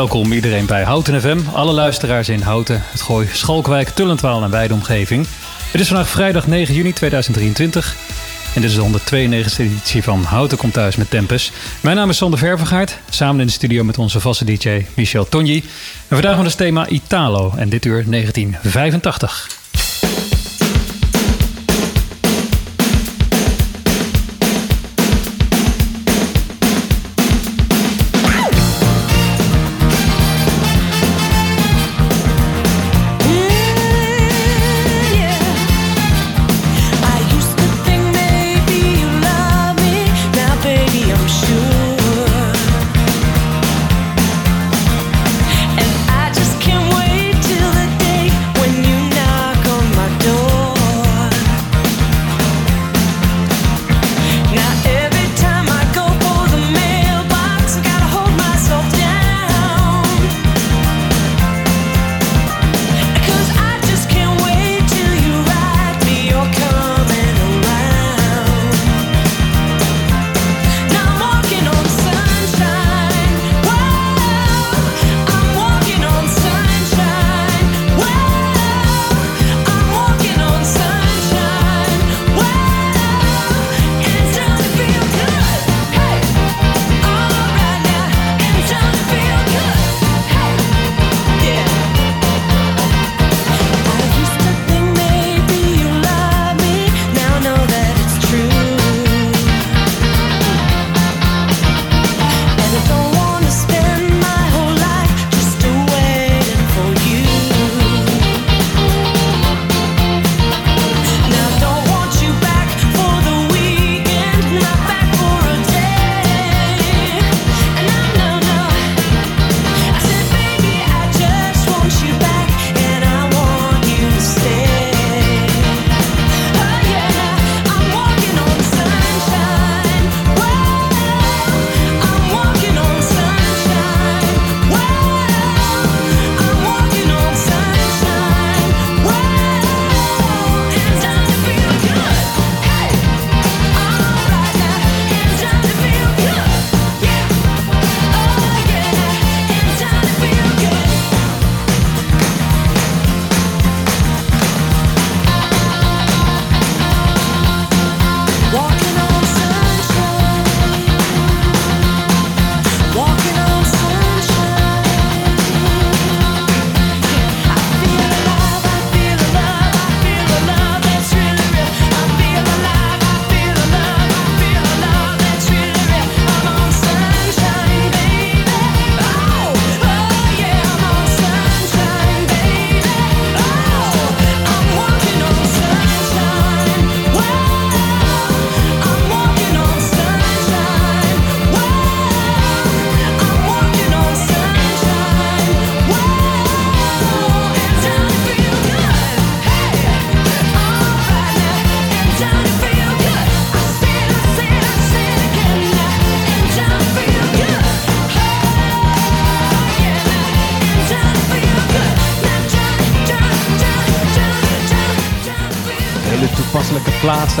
Welkom iedereen bij Houten FM. Alle luisteraars in Houten, het Gooi, Schalkwijk, Tullentwaal en wijde omgeving. Het is vandaag vrijdag 9 juni 2023. En dit is de 192e editie van Houten komt thuis met Tempus. Mijn naam is Sander Vervegaard, samen in de studio met onze vaste DJ Michel Tonji. En vandaag met het thema Italo en dit uur 1985.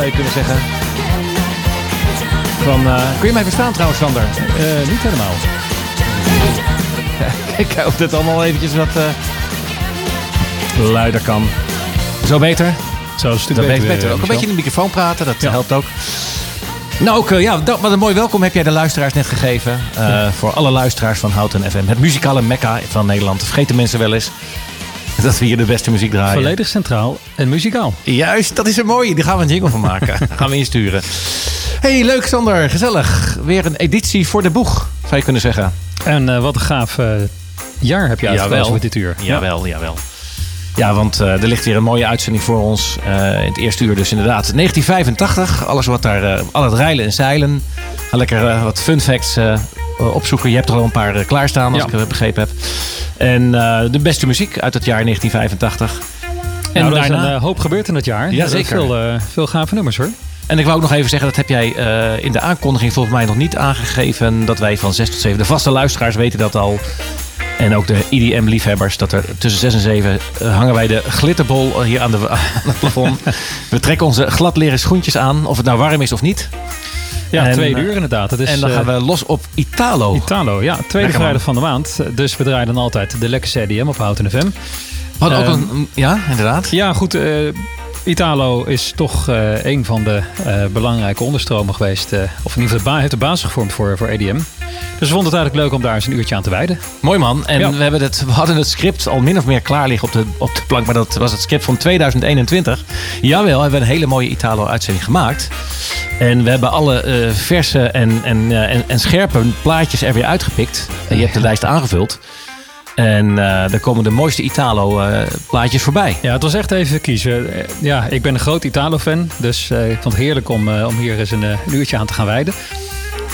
Zou je kunnen zeggen. Van, uh, kun je mij verstaan trouwens, Sander? Uh, niet helemaal. Ik hoop dat allemaal eventjes wat uh, luider kan. Zo beter? Zo is het beter. beter. Ook een beetje in de microfoon praten, dat helpt ook. Nou, ook, ja, dat, wat een mooi welkom heb jij de luisteraars net gegeven. Ja. Voor alle luisteraars van Houten FM. Het muzikale mekka van Nederland. Vergeten mensen wel eens. dat we hier de beste muziek draaien. Volledig centraal en muzikaal. Juist, dat is een mooie. Die gaan we een jingle van maken. gaan we insturen. Hey, leuk Sander. Gezellig. Weer een editie voor de boeg, zou je kunnen zeggen. En uh, wat een gaaf uh, jaar heb je uitgekozen met dit uur. Jawel, ja. jawel. Ja, want uh, er ligt weer een mooie uitzending voor ons. in het eerste uur dus inderdaad. 1985. Alles wat daar... al het reilen en zeilen. Lekker wat fun facts opzoeken. Je hebt er al een paar klaarstaan, als ik begrepen heb. En de beste muziek uit het jaar 1985. En nou, daarna... er een hoop gebeurd in dat jaar. Ja, zeker. Veel, veel gave nummers hoor. En ik wou ook nog even zeggen, dat heb jij in de aankondiging volgens mij nog niet aangegeven. Dat wij van 6 tot 7, de vaste luisteraars weten dat al. En ook de EDM-liefhebbers, dat er tussen 6 en 7 hangen wij de glitterbol hier aan, de, aan het plafond. We trekken onze glad leren schoentjes aan, of het nou warm is of niet. Ja, En, tweede eh, uur inderdaad. Het is, en dan eh, gaan we los op Italo. Italo, ja. Tweede Lekker, man. vrijdag van de maand. Dus we draaien dan altijd de lekkerste EDM op Houten FM. We hadden ook Ehm, een, ja, inderdaad. Ja, goed. eh, Italo is toch eh, een van de eh, belangrijke onderstromen geweest. eh, of in ieder geval heeft de basis gevormd voor, voor EDM. Dus we vonden het eigenlijk leuk om daar eens een uurtje aan te wijden. Mooi man. En Ja. we, hebben het, we hadden het script al min of meer klaar liggen op de, op de plank. Maar dat was het script van 2021. Jawel, hebben we een hele mooie Italo-uitzending gemaakt. En we hebben alle eh, verse en, en, en, en scherpe plaatjes er weer uitgepikt. En je hebt de lijst aangevuld. En eh daar komen de mooiste Italo-plaatjes voorbij. Ja, het was echt even kiezen. Eh, Ja, ik ben een groot Italo-fan. Dus eh, ik vond het heerlijk om, eh, om hier eens een, eh, een uurtje aan te gaan wijden.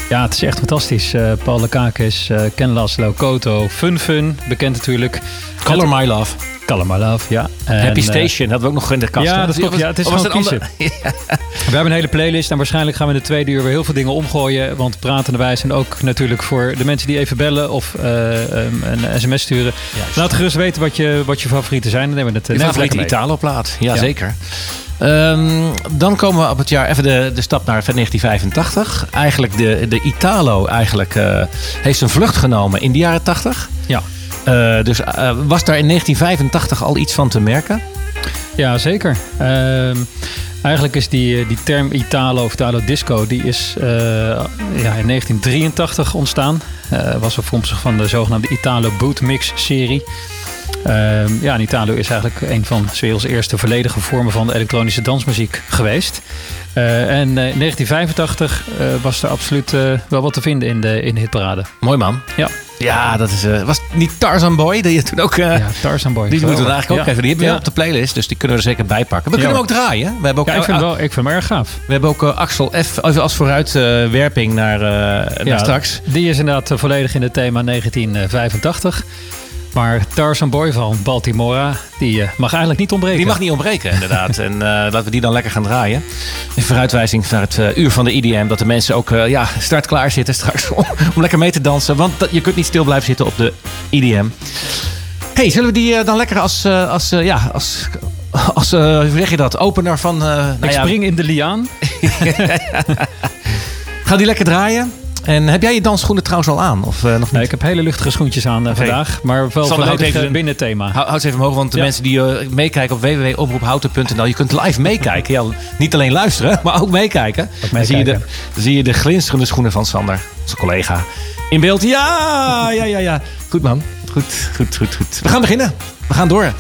Ja, het is echt fantastisch. Eh Paul Lekakis, eh Ken Laszlo, Koto, Fun Fun, bekend natuurlijk. Color My Love. Call My Love, ja. En, Happy eh, Station hadden we ook nog in de kast. ja, hè? dat klopt. Ja, het is gewoon ander- We hebben een hele playlist en waarschijnlijk gaan we in de tweede uur weer heel veel dingen omgooien. Want pratende wij zijn ook natuurlijk voor de mensen die even bellen of eh, um, een sms sturen. Juist. Laat gerust weten wat je, wat je favorieten zijn. Dan nemen we het eh, Je we het favoriete. Italo-plaat. Ja, zeker. Ehm, dan komen we op het jaar even de, de stap naar 1985. Eigenlijk de, de Italo eigenlijk, eh, heeft zijn vlucht genomen in de jaren 80. Ja. Eh, dus eh, was daar in 1985 al iets van te merken? Ja, zeker. Ehm, eigenlijk is die, eh, die term Italo of Italo Disco, die is ja, in 1983 ontstaan. Was afkomstig van de zogenaamde Italo Bootmix serie. Ehm, ja, en Italo is eigenlijk een van werelds eerste volledige vormen van elektronische dansmuziek geweest. En in 1985 eh, was er absoluut wel wat te vinden in de, in de hitparade. Mooi man. Ja. Ja, dat is, eh, was het niet Tarzan Boy die je toen ook... eh, Ja, Tarzan Boy. Die moeten we eigenlijk ook even. Die hebben we op de playlist, dus die kunnen we er zeker bij pakken. We kunnen hem ook draaien. We hebben ook, Ja, ik vind, wel, ik vind hem erg gaaf. we hebben ook eh, Axel F. even als vooruitwerping naar, naar Ja, straks. Die is inderdaad volledig in het thema 1985. Maar Tarzan Boy van Baltimora, die eh, mag eigenlijk niet ontbreken. Die mag niet ontbreken, inderdaad. en eh, laten we die dan lekker gaan draaien. Een vooruitwijzing naar het eh, uur van de IDM. Dat de mensen ook ja, start klaar zitten straks om, om lekker mee te dansen. Want dat- je kunt niet stil blijven zitten op de IDM. hey, zullen we die dan lekker als, als, ja, als, als hoe zeg je dat, opener van... nou Ik ja, spring in de liaan. Ga die lekker draaien. En heb jij je dansschoenen trouwens al aan? Of eh, nog niet? Nee, ik heb hele luchtige schoentjes aan eh, vandaag. Maar wel Sander, houd volledig even eh, binnen het thema. Hou, houd ze even omhoog, want de mensen die eh, meekijken op www.oproephouten.nl, je kunt live meekijken. Ja, niet alleen luisteren, maar ook meekijken. Dan, zie je de, zie je de glinsterende schoenen van Sander, onze collega. In beeld. Ja, ja, ja, ja. Goed man. Goed, goed, goed, goed. We gaan beginnen. We gaan door.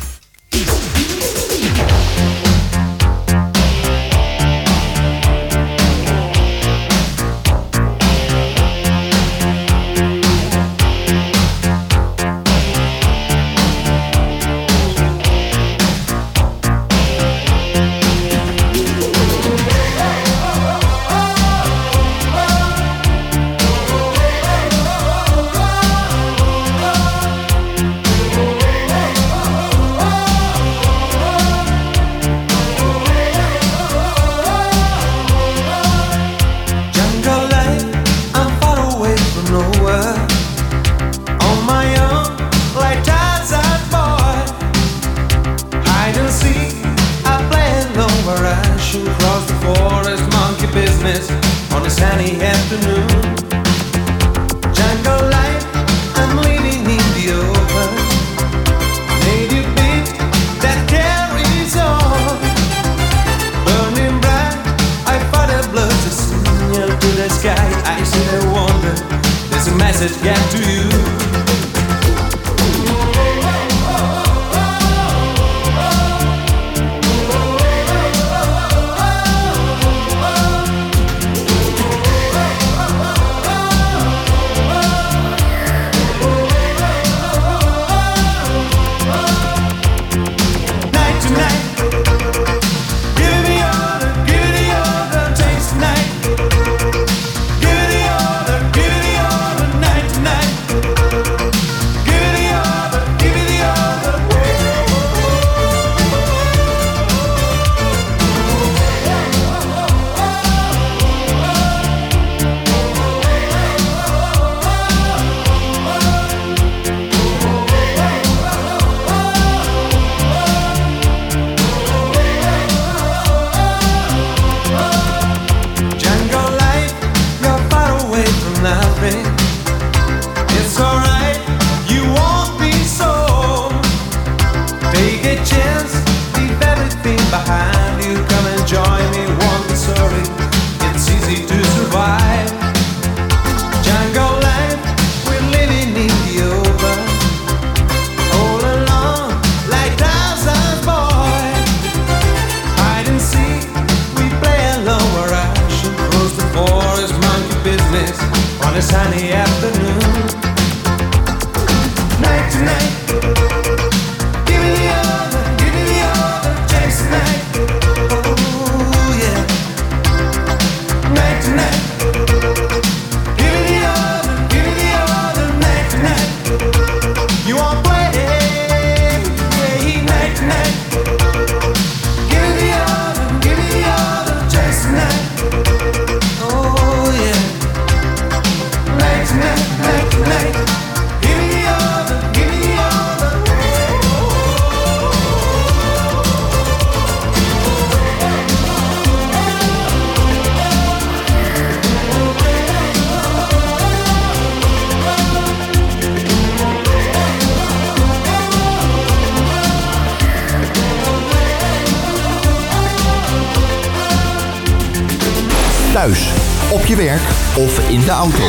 Of in de auto.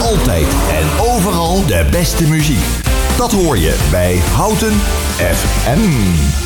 Altijd en overal de beste muziek. Dat hoor je bij Houten FM.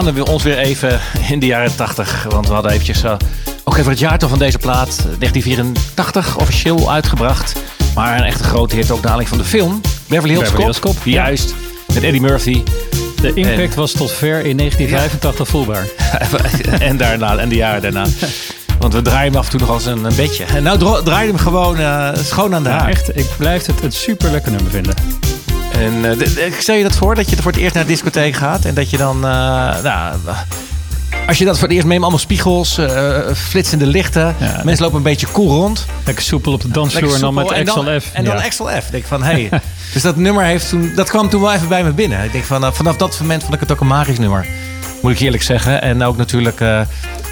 Banen we ons weer even in de jaren 80. Want we hadden eventjes eh, ook even het jaartal van deze plaat. eh, 1984 officieel uitgebracht. Maar een echte grote hit ook dadelijk van de film. Beverly Hills Beverly Cop. Hills Cop, ja. Juist. Met Eddie Murphy. De impact En- was tot ver in 1985 voelbaar. en daarna, en de jaren daarna. Want we draaien hem af en toe nog als een, een bedje. En nou draai hem gewoon eh, schoon aan de Ja, haak. echt, ik blijf het een super lekker nummer vinden. En eh, d- stel je dat voor dat je voor het eerst naar de discotheek gaat en dat je dan, eh, nou, als je dat voor het eerst meemt, allemaal spiegels, eh, flitsende lichten, Ja. mensen lopen een beetje cool rond. Lekker soepel op de dansvloer en dan met. Excel dan, F. En dan Ja. Excel F. Ik denk van, hé. Hey. dus dat nummer heeft toen, dat kwam toen wel even bij me binnen. Ik denk van, eh, vanaf dat moment vond ik het ook een magisch nummer. Moet ik eerlijk zeggen. En ook natuurlijk,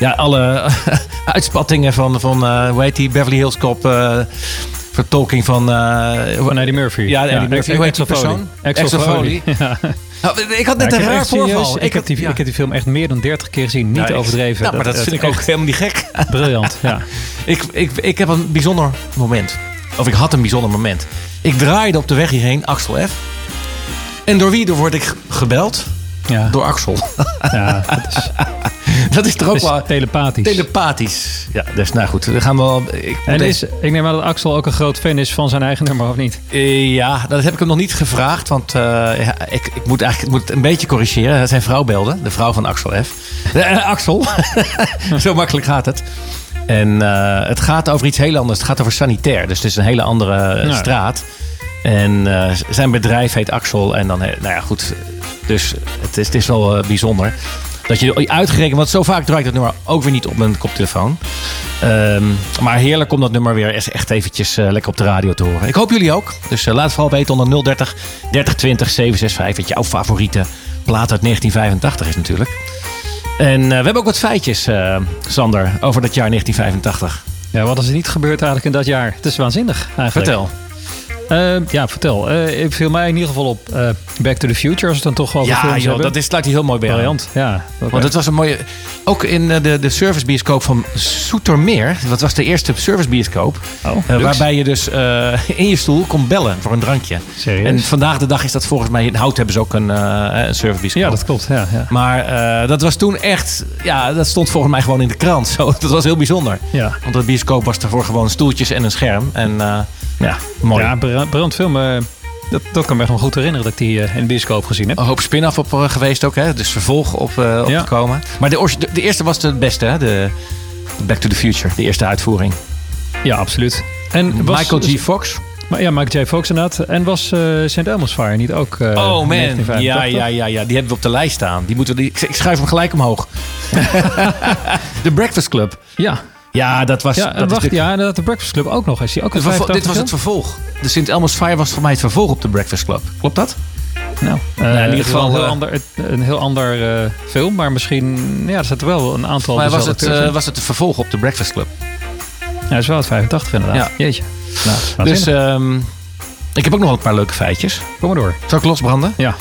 ja, alle uitspattingen van, van hoe heet die, Beverly Hills Cop, vertolking van... eh, Van Eddie Murphy. Ja, Eddie Murphy. Hoe heet persoon? Axel Foley. Ja. Nou, ik had net Ja, een raar voorval. Ik, heb die, ja. ik heb die film echt meer dan 30 keer gezien. Niet Ja, overdreven. Nou, maar dat, vind ik ook helemaal niet gek. briljant. Ja. ik, ik, ik heb een bijzonder moment. Of ik had een bijzonder moment. Ik draaide op de weg hierheen Axel F. En door wie word ik gebeld? Ja, Door Axel. ja, dat is, Dat is toch ook Dus wel telepathisch. telepathisch. Ja, dus nou goed. Dan gaan we wel... Ik, en even- is, ik neem aan dat Axel ook een groot fan is van zijn eigen nummer, of niet? Eh, ja, dat heb ik hem nog niet gevraagd. Want eh, ja, ik, ik moet eigenlijk ik moet een beetje corrigeren. Zijn vrouw belde. De vrouw van Axel F. Eh, Axel. Zo makkelijk gaat het. En het gaat over iets heel anders. Het gaat over sanitair. Dus het is een hele andere straat. En zijn bedrijf heet Axel. En dan, nou ja, goed. Dus het is, het is wel eh, bijzonder. Dat je uitgerekend, want zo vaak draai ik dat nummer ook weer niet op mijn koptelefoon. Ehm, maar heerlijk om dat nummer weer eens echt eventjes eh, lekker op de radio te horen. Ik hoop jullie ook. Dus eh, laat het vooral weten onder 030 3020 765. Wat jouw favoriete plaat uit 1985 is natuurlijk. En we hebben ook wat feitjes, Sander, over dat jaar 1985. Ja, wat is er niet gebeurd eigenlijk in dat jaar? Het is waanzinnig eigenlijk. Vertel. Eh, ja, vertel. Eh ik viel mij in ieder geval op eh, Back to the Future, als het dan toch over Ja, films joh, dat is, sluit hij heel mooi bij aan. Ja, Want het was een mooie... Ook in de, de servicebioscoop van Soetermeer. Dat was de eerste servicebioscoop. Oh, waarbij je dus in je stoel kon bellen voor een drankje. Serieus? En vandaag de dag is dat volgens mij... In Hout hebben ze ook een, een servicebioscoop. ja, dat klopt. Ja, ja. Maar dat was toen echt... Ja, dat stond volgens mij gewoon in de krant. Zo, dat was heel bijzonder. ja. Want het bioscoop was daarvoor gewoon stoeltjes en een scherm. En ja, mooi. Ja, bra- brandfilm. eh, dat, dat kan me echt nog goed herinneren dat ik die eh, in de bioscoop gezien heb. Een hoop spin-off op eh, geweest ook, hè? Dus vervolg op, Ja. opgekomen. Maar de, de, de eerste was de beste, hè? De Back to the Future, de eerste uitvoering. Ja, absoluut. En was, Michael G. Fox. Maar ja, Michael J. Fox inderdaad. En was St. Elmo's Fire niet ook oh man, 1985? ja, ja, ja, ja, die hebben we op de lijst staan. Die moeten we, die, ik, ik schuif hem gelijk omhoog. de Breakfast Club. Ja, Ja, dat was. ja dat is wacht, de- ja, inderdaad, de Breakfast Club ook nog. Is die ook een de vervo- 85 dit was het vervolg. De St. Elmo's Fire was voor mij het vervolg op de Breakfast Club. Klopt dat? Nou, in ieder in ieder geval, een heel eh, ander, een heel ander eh, film, maar misschien, ja, er zaten wel een aantal. Maar was dezelfde het, eh, was het de vervolg op de Breakfast Club? ja, het is wel het 85 inderdaad. Ja. Jeetje. Nou, Dus waanzinnig. ehm, ik heb ook nog een paar leuke feitjes. kom maar door. Zal ik losbranden? Ja.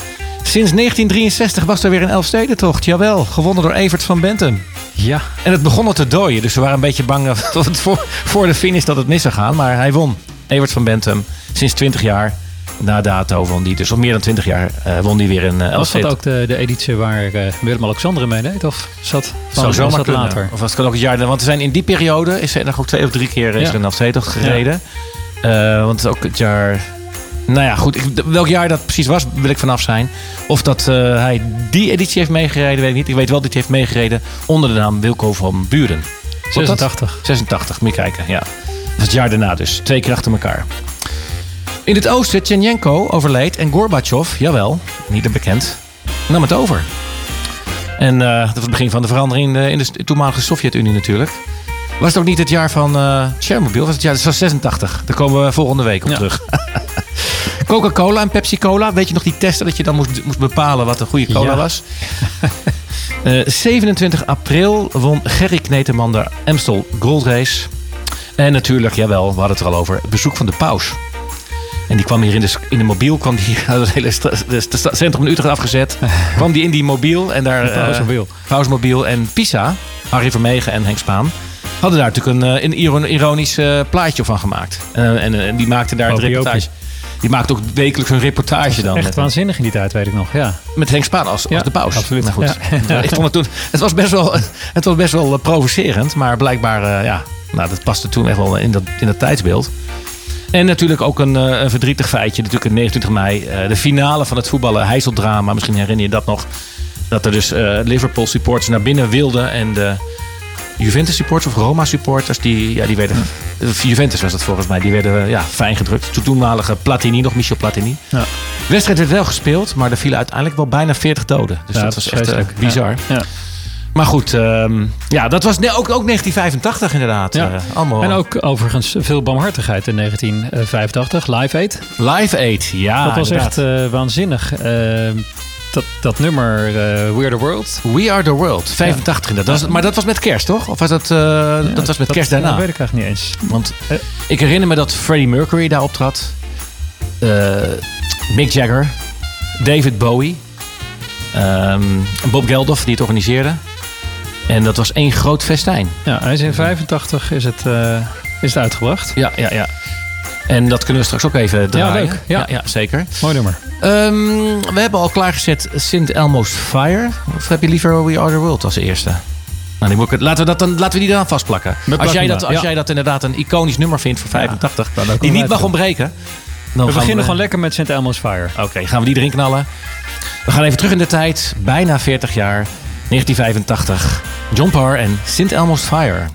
Sinds 1963 was er weer een Elfstedentocht. Jawel, gewonnen door Evert van Bentum. Ja. En het begon al te dooien, dus we waren een beetje bang dat het voor, voor de finish dat het mis zou gaan. Maar hij won. Evert van Bentum, sinds 20 jaar na dato won die. Dus al meer dan 20 jaar eh, won die weer een uh, Was dat ook de, de editie waar eh, Willem-Alexander mee deed? Of zat, Zou was zomaar dat later? Of was het ook het jaar... Want er zijn in die periode is er nog ook twee of drie keer is Ja. er een Elfstedentocht gereden. Eh, want het is ook het jaar... Nou ja, goed. Ik, welk jaar dat precies was, wil ik vanaf zijn. Of dat eh, hij die editie heeft meegereden, weet ik niet. Ik weet wel dat hij heeft meegereden onder de naam Wilco van Buren. Klopt dat? 86. 86, moet je kijken, ja. Dat is het jaar daarna dus. Twee keer achter elkaar. In het oosten, Tjernjenko overleed en Gorbachev, jawel, niet bekend, nam het over. En eh, dat was het begin van de verandering in de, in de toenmalige Sovjet-Unie natuurlijk. Was het ook niet het jaar van eh Chernobyl? Was het jaar, dat was 86. Daar komen we volgende week op Ja. terug. Coca-Cola en Pepsi-Cola. Weet je nog die testen dat je dan moest, moest bepalen wat een goede cola Ja. was? Eh, 27 april won Gerry Kneteman de Amstel Gold Race. En natuurlijk, jawel, we hadden het er al over, het bezoek van de paus. En die kwam hier in de, in de mobiel, kwam die het hele de centrum in Utrecht afgezet. kwam die in die mobiel en daar... De eh, pausmobiel. Pausmobiel en Pisa, Harry Vermegen en Henk Spaan, hadden daar natuurlijk een, eh, een iron- ironisch eh, plaatje van gemaakt. En, die maakten daar het Opie, reportage. Die maakte ook wekelijks een reportage dan. Echt waanzinnig in die tijd, weet ik nog. Ja. met Henk Spaan als, de paus. absoluut. Maar goed, ik vond het toen... Het was best wel, het was best wel eh, provocerend, maar blijkbaar, eh, ja, nou, dat paste toen echt wel in dat, in dat tijdsbeeld. En natuurlijk ook een, eh, een verdrietig feitje. Natuurlijk op 29 mei, de finale van het voetballen, Heizeldrama. Misschien herinner je dat nog. Dat er dus eh, Liverpool supporters naar binnen wilden. En de Juventus supporters of Roma supporters, die, ja, die werden... eh, Juventus was dat volgens mij. Die werden eh, ja, fijn gedrukt. Toen toenmalige Platini, nog Michel Platini. Ja. De wedstrijd werd wel gespeeld, maar er vielen uiteindelijk wel bijna 40 doden. Dus Ja, dat dat was echt eh, bizar. Ja. Maar goed, ehm, ja, dat was ook, ook 1985 inderdaad. Ja. Allemaal En ook overigens veel barmhartigheid in 1985. Live Aid. Live Aid. Ja, dat was inderdaad. echt waanzinnig. Eh, dat, dat nummer eh We Are The World. We Are The World, 85 inderdaad. Dat was- maar dat was met kerst, toch? Of was dat, eh, dat was met kerst daarna? Dat weet ik eigenlijk niet eens. Want Eh. ik herinner me dat Freddie Mercury daar optrad. Mick Jagger. David Bowie. ehm, Bob Geldof, die het organiseerde. En dat was één groot festijn. Ja, hij is in 85 is het, is het uitgebracht. Ja, ja, ja. En dat kunnen we straks ook even draaien. Ja, leuk. Ja, ja, zeker. Mooi nummer. Ehm, we hebben al klaargezet Sint Elmo's Fire. Of heb je liever We Are The World als eerste? Nou, laten, we dat dan, laten we die eraan vastplakken. Als, jij dat, als jij dat inderdaad een iconisch nummer vindt voor 85, nou, die niet mag ontbreken. Dan we beginnen we, gewoon lekker met Saint Elmo's Fire. Oké, gaan we die erin knallen. We gaan even terug in de tijd. Bijna 40 jaar. 1985. John Parr en St. Elmo's Fire.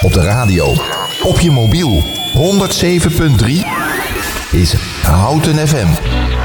Op de radio. Op je mobiel. 107.3 is Houten FM.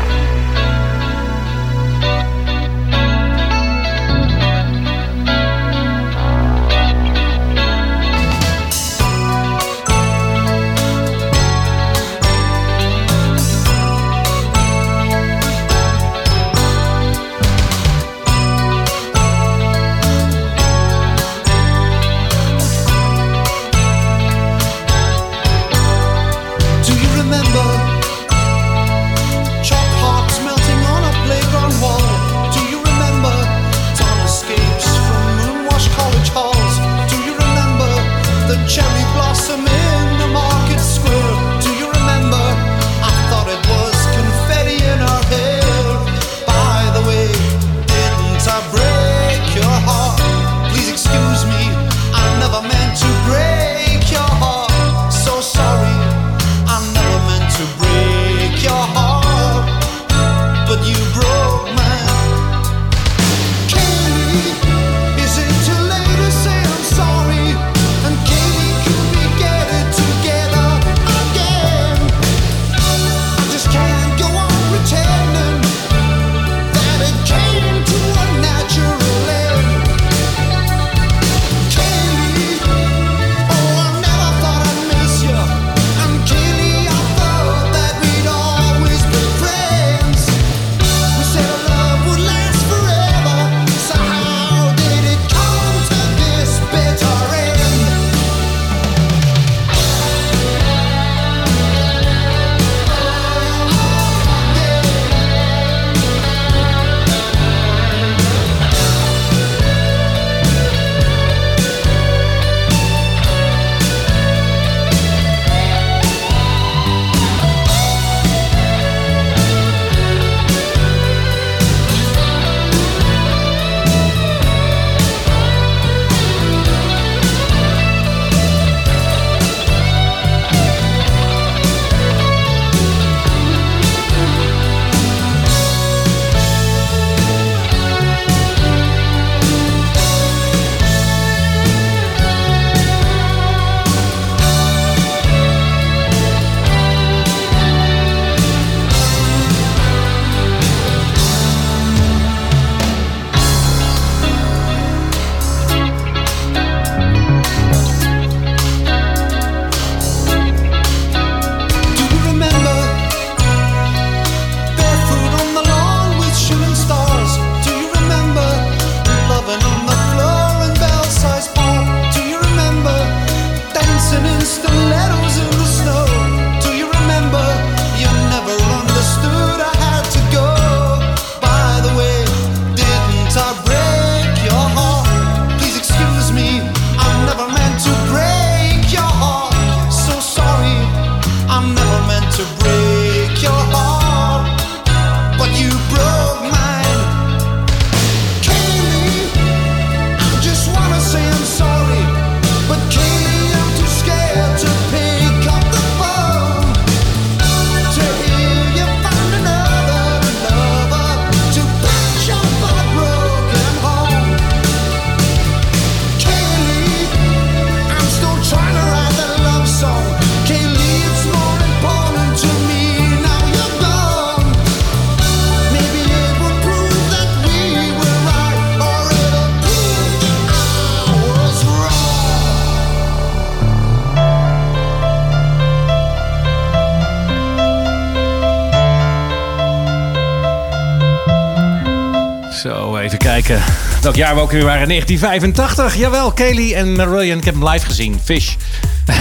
Kijken. Welk jaar we ook weer waren? 1985. Jawel, Kelly en Marillion. Ik heb hem live gezien. Fish.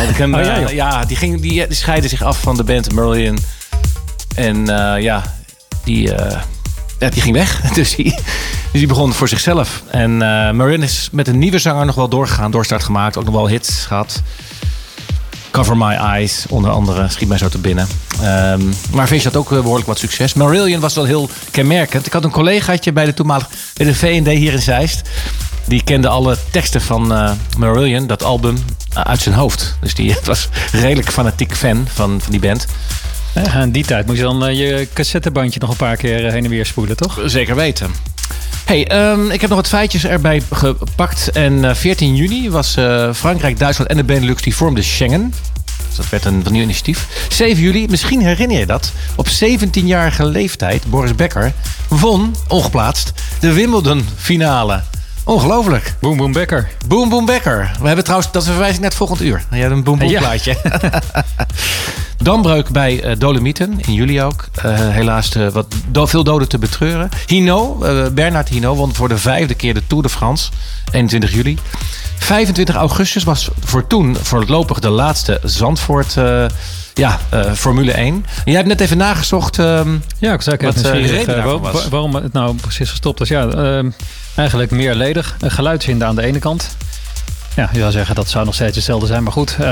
Ik hem, Oh, ja, eh, joh. ja, die, ging, die, die scheiden zich af van de band Marillion. En eh, ja, die, eh, ja, die ging weg. Dus die, dus die begon voor zichzelf. En eh Marillion is met een nieuwe zanger nog wel doorgegaan. Doorstart gemaakt. Ook nog wel hits gehad. Cover My Eyes, onder andere, schiet mij zo te binnen. Ehm, maar Fish had ook eh, behoorlijk wat succes. Marillion was wel heel kenmerkend. Ik had een collegaatje bij de toenmalige bij de V&D hier in Zeist. Die kende alle teksten van eh, Marillion, dat album, eh, uit zijn hoofd. Dus die was redelijk fanatiek fan van, van die band. Ja, in die tijd moest je dan je cassettebandje nog een paar keer heen en weer spoelen, toch? Zeker weten. Hey, ehm, ik heb nog wat feitjes erbij gepakt. En eh, 14 juni was eh, Frankrijk, Duitsland en de Benelux die vormden Schengen. Dus dat werd een nieuw initiatief. 7 juli, misschien herinner je dat. Op 17-jarige leeftijd, Boris Becker won, ongeplaatst, de Wimbledon finale. Ongelooflijk. Boom Boom Becker. Boom Boom Becker. We hebben trouwens, dat een verwijzing net volgend uur. Je hebt een Boom Boom Ja. plaatje. Dambreuk bij eh, Dolomieten, in juli ook. Eh, helaas eh, wat do- veel doden te betreuren. Hino, Bernard Hino, won voor de vijfde keer de Tour de France. 21 juli. 25 augustus was voor toen voorlopig de laatste Zandvoort ja, eh, Formule 1. Jij hebt net even nagezocht. ehm, Ja, ik eigenlijk Wat, even eh, de nieuwsgierig reden eh, waar- was? waar- waarom het nou precies gestopt is. Ja, ehm, eigenlijk meerledig. Geluidshinder aan de ene kant. Ja, je zou zeggen dat zou nog steeds hetzelfde zijn. Maar goed, aan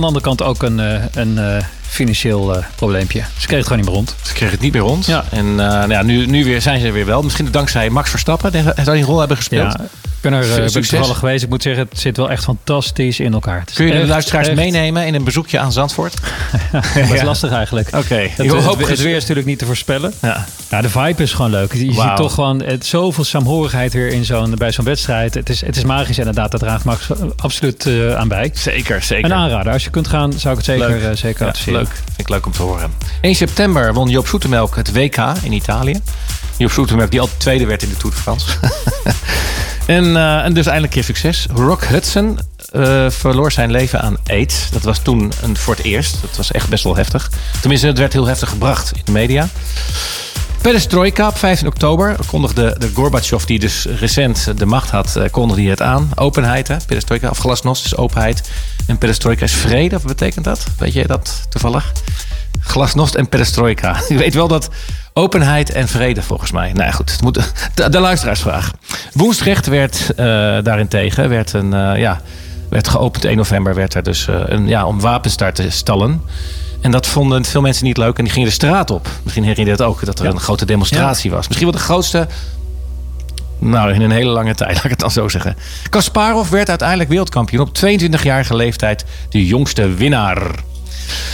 de andere kant ook een, een financieel probleempje. Ze kregen het gewoon niet meer rond. Ze kregen het niet meer rond. Ja. En nou ja, nu, nu weer, zijn ze er weer wel. Misschien dankzij Max Verstappen. Zou die een rol hebben gespeeld? Ja, ben er eh, ben ik toevallig geweest. Ik moet zeggen, het zit wel echt fantastisch in elkaar. Kun je de echt- luisteraars echt- meenemen in een bezoekje aan Zandvoort? Dat is Ja. lastig eigenlijk. Oké. Het, Ik hoop het, het weer is natuurlijk niet te voorspellen. Ja. Ja, de vibe is gewoon leuk. Je ziet toch gewoon het, zoveel saamhorigheid weer in zo'n, bij zo'n wedstrijd. Het is, het is magisch inderdaad. Dat draagt Max absoluut eh, aan bij. Zeker, zeker. Een aanrader. Als je kunt gaan, zou ik het zeker, Leuk. eh, zeker Ja, adviseren. leuk. Vind ik leuk om te horen. 1 september won Joop Zoetemelk het WK in Italië. Joop Zoetemelk die altijd tweede werd in de Tour de France. en, eh, en dus eindelijk keer succes. Rock Hudson eh, verloor zijn leven aan AIDS. Dat was toen een, voor het eerst. Dat was echt best wel heftig. Tenminste, het werd heel heftig gebracht in de media. Perestroika op 15 oktober kondigde de Gorbachev, die dus recent de macht had, eh, kondigde het aan. Openheid, hè? Perestroika, of glasnost is openheid. En perestroika is vrede, wat betekent dat? Weet je dat toevallig? Glasnost en perestroika. Je weet wel dat openheid en vrede volgens mij. Nou ja, goed, het moet, de, de luisteraarsvraag. Woensdrecht werd uh, daarentegen werd een, uh, ja, werd geopend 1 november. Werd er dus uh, een, ja, om wapens daar te stallen. En dat vonden veel mensen niet leuk en die gingen de straat op. Misschien herinner je dat ook, dat er ja. een grote demonstratie ja. was. Misschien wel de grootste nou, in een hele lange tijd, laat ik het dan zo zeggen. Kasparov werd uiteindelijk wereldkampioen op 22-jarige leeftijd. De jongste winnaar.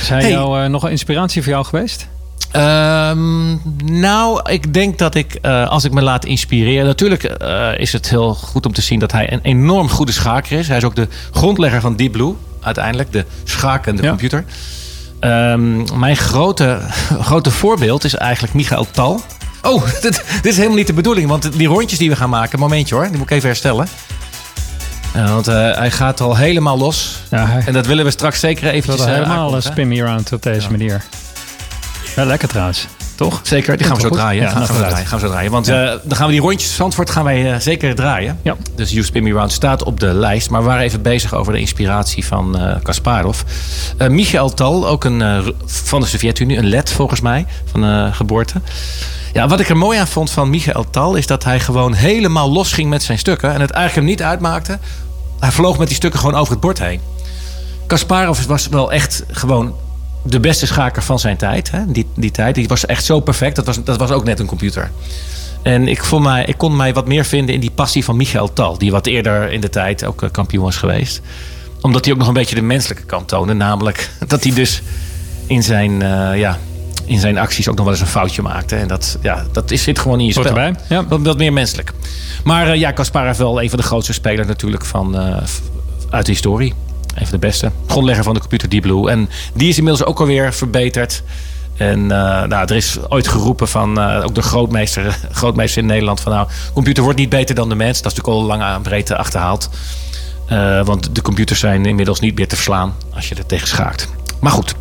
Zijn hey. jou uh, nog een inspiratie voor jou geweest? Um, nou, ik denk dat ik, uh, als ik me laat inspireren... Natuurlijk uh, is het heel goed om te zien dat hij een enorm goede schaker is. Hij is ook de grondlegger van Deep Blue, uiteindelijk. De schakende ja. computer. Um, mijn grote, grote voorbeeld is eigenlijk Michael Tal. Oh, dit, dit, is helemaal niet de bedoeling. Want die rondjes die we gaan maken... Momentje hoor, die moet ik even herstellen. Uh, want uh, hij gaat al helemaal los. Ja, hij... En dat willen we straks zeker eventjes... Uh, helemaal spin me around op deze ja. manier. Ja, lekker trouwens. Toch? Zeker, die gaan we zo draaien. Ja, gaan, gaan, we draaien gaan we zo draaien. Want ja. uh, dan gaan we die rondjes Zandvoort gaan wij uh, zeker draaien. Ja. Dus You Spin Me Round staat op de lijst. Maar we waren even bezig over de inspiratie van uh, Kasparov. Michael Tal, ook een, van de Sovjet-Unie. Een led volgens mij, van geboorte. Ja, wat ik er mooi aan vond van Michael Tal... is dat hij gewoon helemaal los ging met zijn stukken. En het eigenlijk hem niet uitmaakte. Hij vloog met die stukken gewoon over het bord heen. Kasparov was wel echt gewoon de beste schaker van zijn tijd. Hè? Die, die tijd. Die was echt zo perfect. Dat was, dat was ook net een computer. En ik, vond mij, ik kon mij wat meer vinden in die passie van Michael Tal. Die wat eerder in de tijd ook kampioen was geweest. Omdat hij ook nog een beetje de menselijke kant toonde. Namelijk dat hij dus in zijn, uh, ja, in zijn acties ook nog wel eens een foutje maakte. En dat, ja, dat is, zit gewoon in je spel. Erbij. Ja. Wat, wat meer menselijk. Maar uh, ja, Kasparov wel een van de grootste spelers natuurlijk van, uh, uit de historie. Een van de beste. Grondlegger van de computer Deep Blue. En die is inmiddels ook alweer verbeterd. En uh, nou, er is ooit geroepen van uh, ook de grootmeester, grootmeester in Nederland van nou, computer wordt niet beter dan de mens. Dat is natuurlijk al lang aan breedte achterhaald. Uh, want de computers zijn inmiddels niet meer te verslaan als je er tegen schaakt. Maar goed,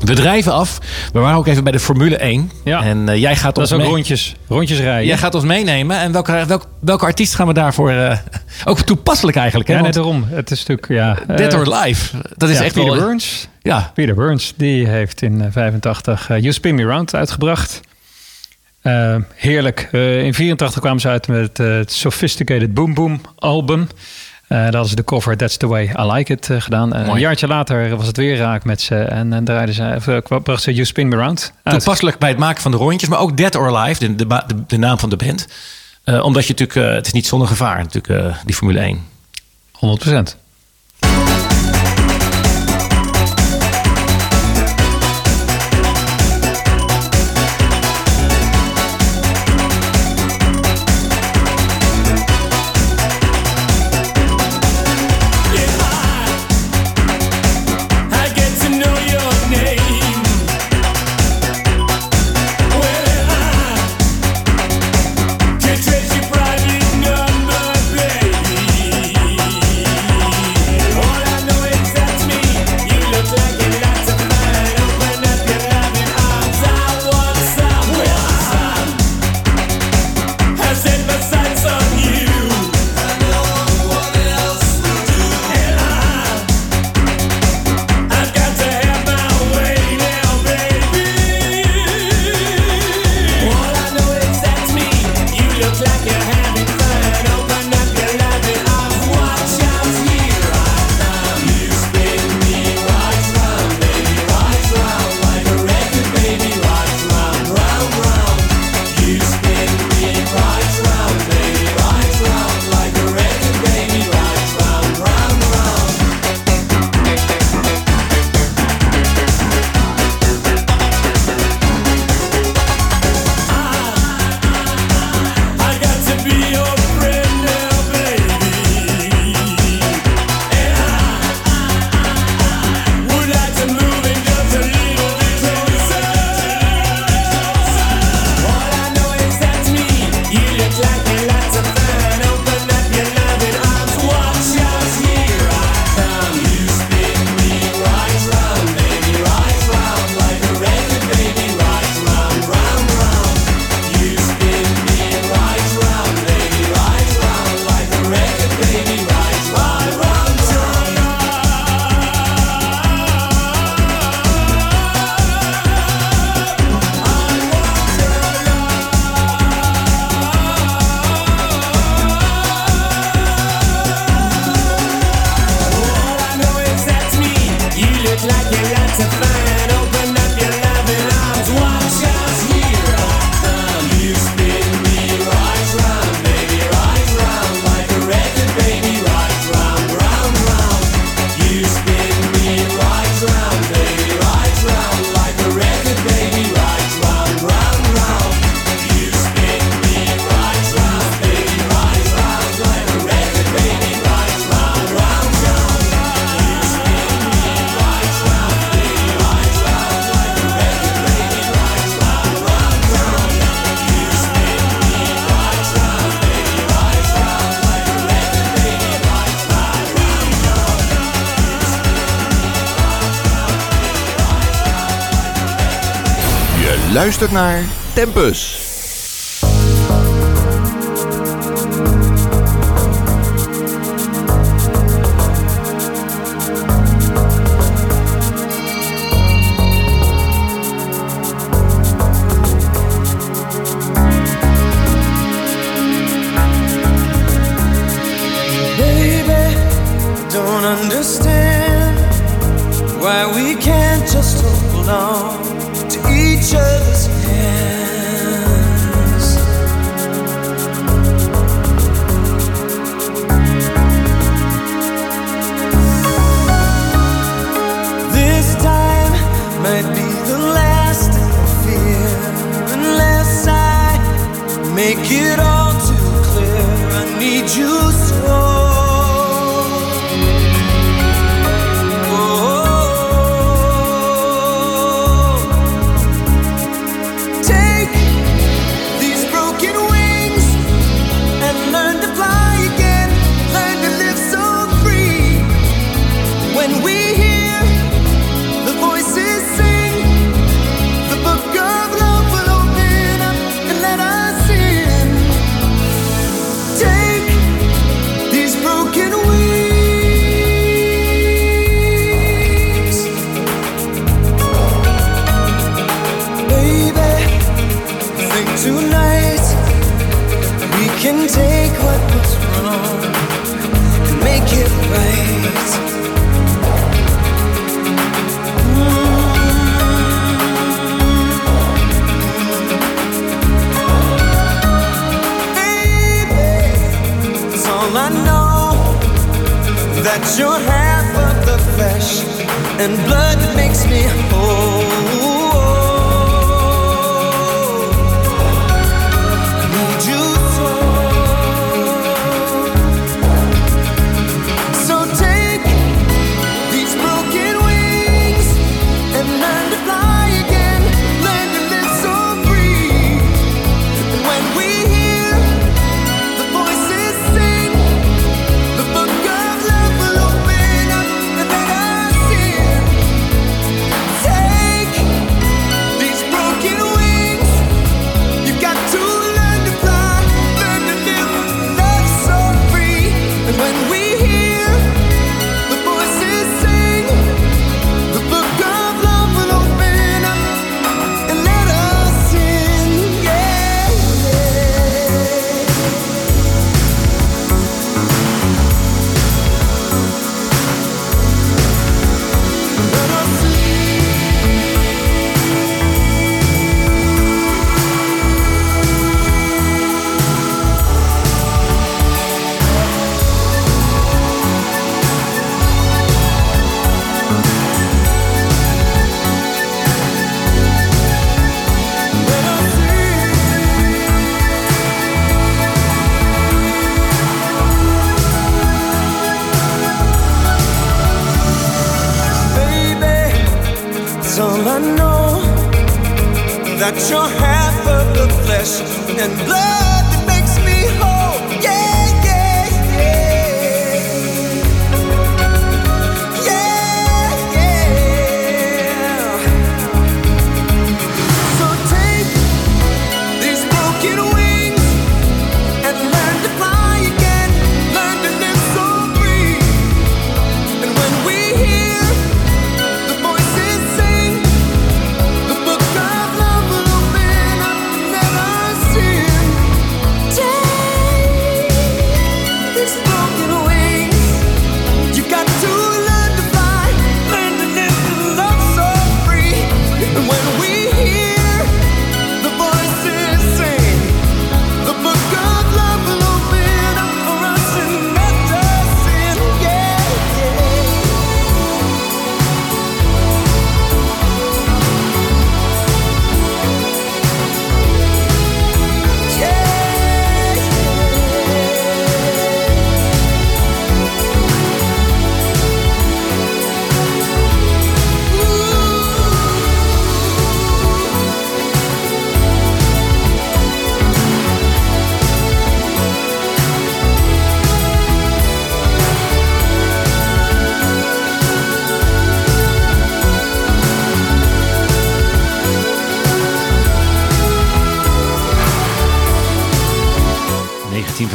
we drijven af. We waren ook even bij de Formule 1. Ja. En eh, jij gaat ons. Dat rondjes, rondjes rijden. Jij gaat ons meenemen. En welke, welke, welke artiest gaan we daarvoor. Eh, ook toepasselijk eigenlijk. Hè? Net erom, Het is natuurlijk. Ja, Dead or eh, Live. Dat is echt Peter. Burns. Ja. Peter Burns, die heeft in 85 You Spin Me Round uitgebracht. heerlijk. in 84 kwamen ze uit met het Sophisticated Boom Boom album. Eh, dat is de cover That's the Way I Like It eh, gedaan. Eh, een jaartje later was het weer raak met ze. En, en draaiden ze, of, bracht ze You Spin Me Round. Toepasselijk bij het maken van de rondjes, maar ook Dead or Alive, de, de, de naam van de band. omdat je natuurlijk, het is niet zonder gevaar natuurlijk, die Formule 1. 100 procent. luistert naar Tempus.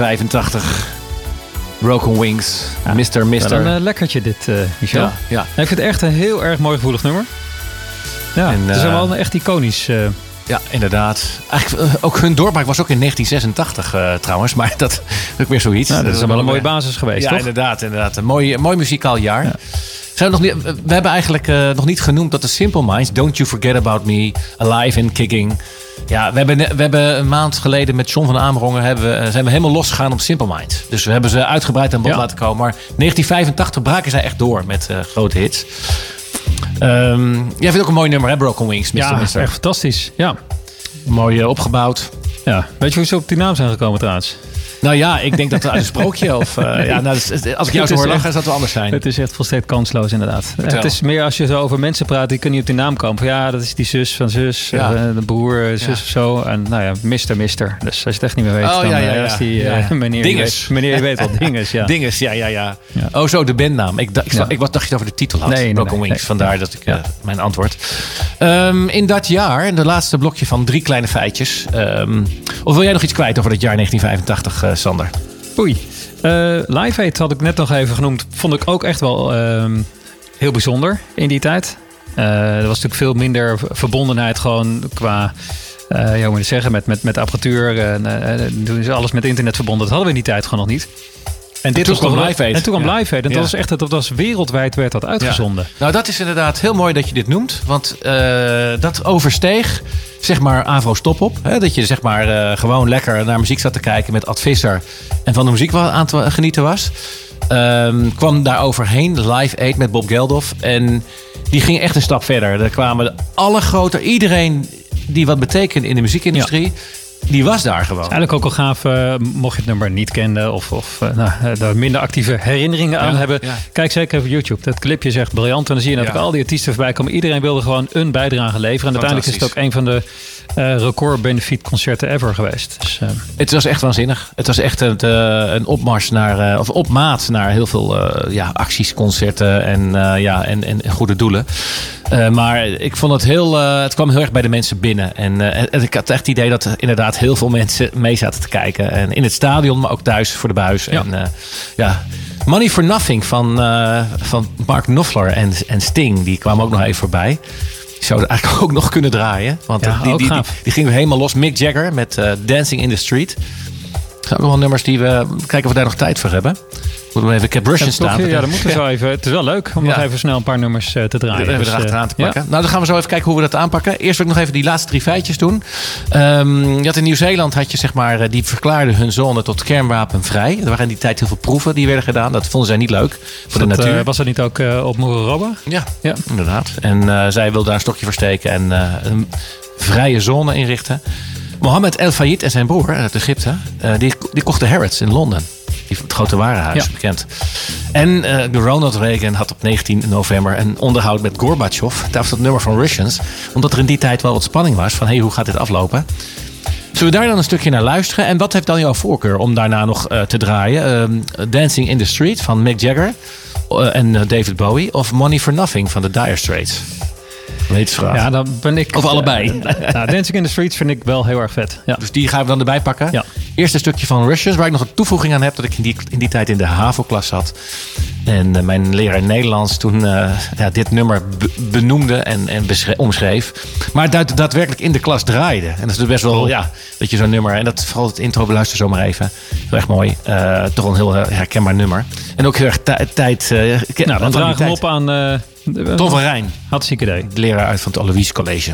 1985. Broken Wings. Mr. Wel Mister. een eh, lekkertje dit, eh, Michel. ja, ja. Ik vind het echt een heel erg mooi gevoelig nummer. Ja, En, het is wel een echt iconisch. eh, Ja, inderdaad. Eigenlijk, ook hun doorbraak was ook in 1986 eh, trouwens. Maar dat is ook weer zoiets. nou, dat is wel een mooie basis geweest, Ja, toch? inderdaad, inderdaad. Een mooi, mooi muzikaal jaar. Zijn we, nog niet, we hebben eigenlijk nog niet genoemd dat de Simple Minds, Don't You Forget About Me, Alive and Kicking. Ja, we hebben, we hebben een maand geleden met John van Amerongen hebben we, eh, zijn we helemaal losgegaan op Simple Minds. Dus we hebben ze uitgebreid aan bod Ja. laten komen. Maar 1985 braken zij echt door met eh, grote hits. Ehm, jij vindt ook een mooi nummer, hè? Broken Wings, Mr. ja, Mister. echt fantastisch. Ja. Mooi eh, opgebouwd. ja. Weet je hoe ze op die naam zijn gekomen trouwens? Nou ja, ik denk dat uit een sprookje of... eh, ja, nou, is- als ik jou zo hoor lachen, zou het wel anders zijn. Het is echt volstrekt kansloos inderdaad. Het is meer als je zo over mensen praat, die kunnen niet op die naam komen. Ja, dat is die zus van zus, Ja. eh, de broer, zus Ja. of zo. En nou ja, mister, mister. Dus als je het echt niet meer weet, Oh, dan ja, ja, ja. is die eh, ja. meneer, Dinges. Je weet, meneer je weet wel, dinges, ja. Dinges, ja, ja, ja. Oh, zo, de bandnaam. Ik, dacht- ik, dacht je het over de titel had. Nee, nee, Broken nee, Wings. Vandaar dat ik mijn antwoord. Ehm, in dat jaar, in de laatste blokje van drie kleine feitjes. ehm, of wil jij nog iets kwijt over dat jaar 1985, eh, Sander? Oei. Eh Live Aid had ik net nog even genoemd. Vond ik ook echt wel ehm, heel bijzonder in die tijd. Eh, er was natuurlijk veel minder verbondenheid gewoon qua eh ja, moet je zeggen, met, met, met apparatuur. En, eh, eh, alles met internet verbonden. Dat hadden we in die tijd gewoon nog niet. En dit toen was kwam Live Aid. En toen kwam Ja. Live Aid. En dat was echt, dat was wereldwijd werd dat uitgezonden. Nou, dat is inderdaad heel mooi dat je dit noemt. Want eh, dat oversteeg, zeg maar, Avro Stop op. Hè? Dat je zeg maar eh, gewoon lekker naar muziek zat te kijken met Advisser. En van de muziek wel aan te genieten was. Ehm, kwam daar overheen, Live Aid met Bob Geldof. En die ging echt een stap verder. Er kwamen alle grote, iedereen die wat betekende in de muziekindustrie... Die was daar gewoon. Eigenlijk ook al gaaf, eh, mocht je het nummer niet kennen of, of eh, nou, eh, daar minder actieve herinneringen aan Ja, hebben. ja. Kijk zeker even op YouTube. Dat clipje is echt briljant. En dan zie je dat Ja. ook al die artiesten voorbij komen. Iedereen wilde gewoon een bijdrage leveren. En uiteindelijk is het ook een van de eh record benefiet concerten ever geweest. Dus, eh, Het was echt waanzinnig. Het was echt een, eh, een opmars naar, of opmaat naar heel veel ja, acties, concerten en, ja, en, en, goede doelen. Maar ik vond het heel, het kwam heel erg bij de mensen binnen. En, en ik had echt het idee dat er inderdaad heel veel mensen mee zaten te kijken. En in het stadion, maar ook thuis voor de buis. Ja. En, ja. Money for Nothing van, van Mark Knopfler en, en Sting, die kwamen ook nog even voorbij. Die zouden eigenlijk ook nog kunnen draaien. Want Ja, die, die, die, die ging helemaal los. Mick Jagger met eh, Dancing in the Street. Zijn ook wel nummers die we... Kijken of we daar nog tijd voor hebben. Moeten we even... Ik heb Russian ja, toch, staan. ja, dan moeten we zo even. Het is wel leuk om Ja. nog even snel een paar nummers eh, te draaien. Even Dus, eh, erachteraan te ja. pakken. Nou, dan gaan we zo even kijken hoe we dat aanpakken. Eerst wil ik nog even die laatste drie feitjes doen. Had in Nieuw-Zeeland had je zeg maar, eh, die verklaarden hun zone tot kernwapenvrij. Er waren in die tijd heel veel proeven die werden gedaan. Dat vonden zij niet leuk voor de Dat, eh, natuur. was dat niet ook eh, op Moerorobba? Ja, Ja. inderdaad. En eh, zij wil daar een stokje versteken en eh, een vrije zone inrichten. Mohammed El Fayed en zijn broer uit Egypte, eh, die, die kochten Harrods in Londen. Die, het grote warenhuis, Ja. bekend. En eh, Ronald Reagan had op 19 november een onderhoud met Gorbachev. Daar was dat nummer van Russians. Omdat er in die tijd wel wat spanning was van hey, hoe gaat dit aflopen? Zullen we daar dan een stukje naar luisteren? En wat heeft dan jouw voorkeur om daarna nog eh, te draaien? Ehm, Dancing in the Street van Mick Jagger eh, en eh, David Bowie. Of Money for Nothing van de Dire Straits? Levensvraag. Ja, dan ben ik. Of allebei. nou, Dancing in the Streets vind ik wel heel erg vet. Ja. Dus die gaan we dan erbij pakken. Ja. Eerst een stukje van Russians, waar ik nog een toevoeging aan heb dat ik in die, in die tijd in de HAVO-klas zat. En eh, mijn leraar Nederlands toen eh, ja, dit nummer be- benoemde en, en omschreef. Maar daad- daadwerkelijk in de klas draaide. En dat is dus best wel, ja, dat je zo'n nummer. En dat vooral het intro beluister zo maar even. Heel erg mooi. Eh, toch een heel herkenbaar nummer. En ook heel erg tij- tijd. eh, Nou, dan we hem op aan. Tom van Rijn, Hartstikke idee. de leraar uit van het Alois College.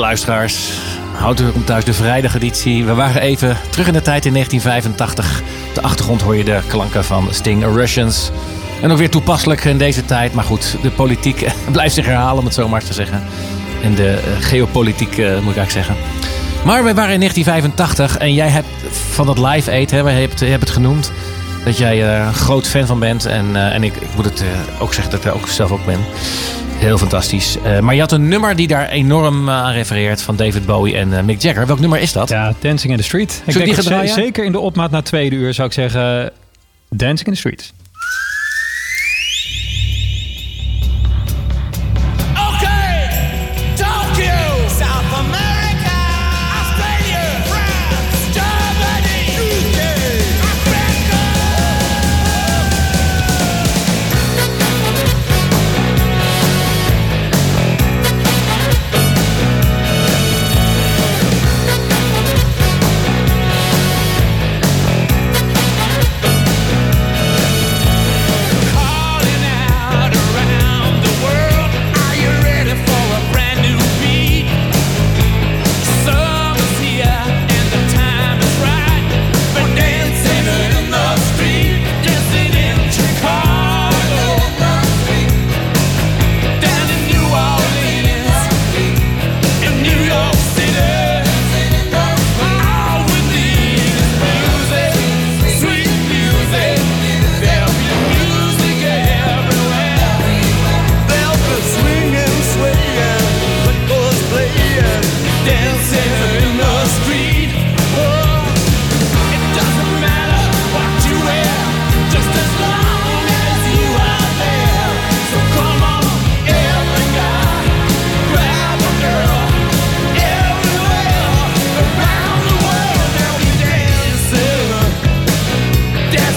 Luisteraars, houdt u komt thuis de vrijdageditie. We waren even terug in de tijd in 1985. Op de achtergrond hoor je de klanken van Sting Russians. En ook weer toepasselijk in deze tijd. Maar goed, de politiek blijft zich herhalen, om het zo maar te zeggen. En de eh, geopolitiek, eh, moet ik eigenlijk zeggen. Maar wij waren in 1985 en jij hebt van dat Live Aid, hè, hebt, hebt het genoemd, dat jij er een groot fan van bent. En, eh, en ik, ik moet het eh, ook zeggen dat ik ook zelf ook ben. Heel fantastisch. Eh, maar je had een nummer die daar enorm eh, aan refereert van David Bowie en eh, Mick Jagger. Welk nummer is dat? Ja, Dancing in the Street. Ik die denk gaan ze- draaien? zeker in de opmaat naar tweede uur zou ik zeggen Dancing in the Street.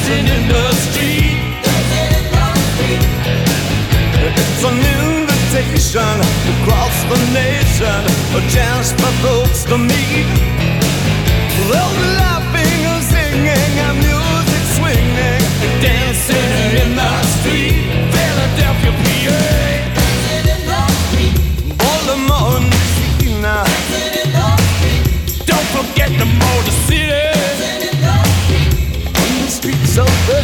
dancing in the street. It's an invitation across the nation, a chance for folks to meet. They'll laughing and singing and music swinging, dancing in the street. Philadelphia, PA. Dancing in the street. Baltimore, Dancing in the street. Don't forget the motor city so good.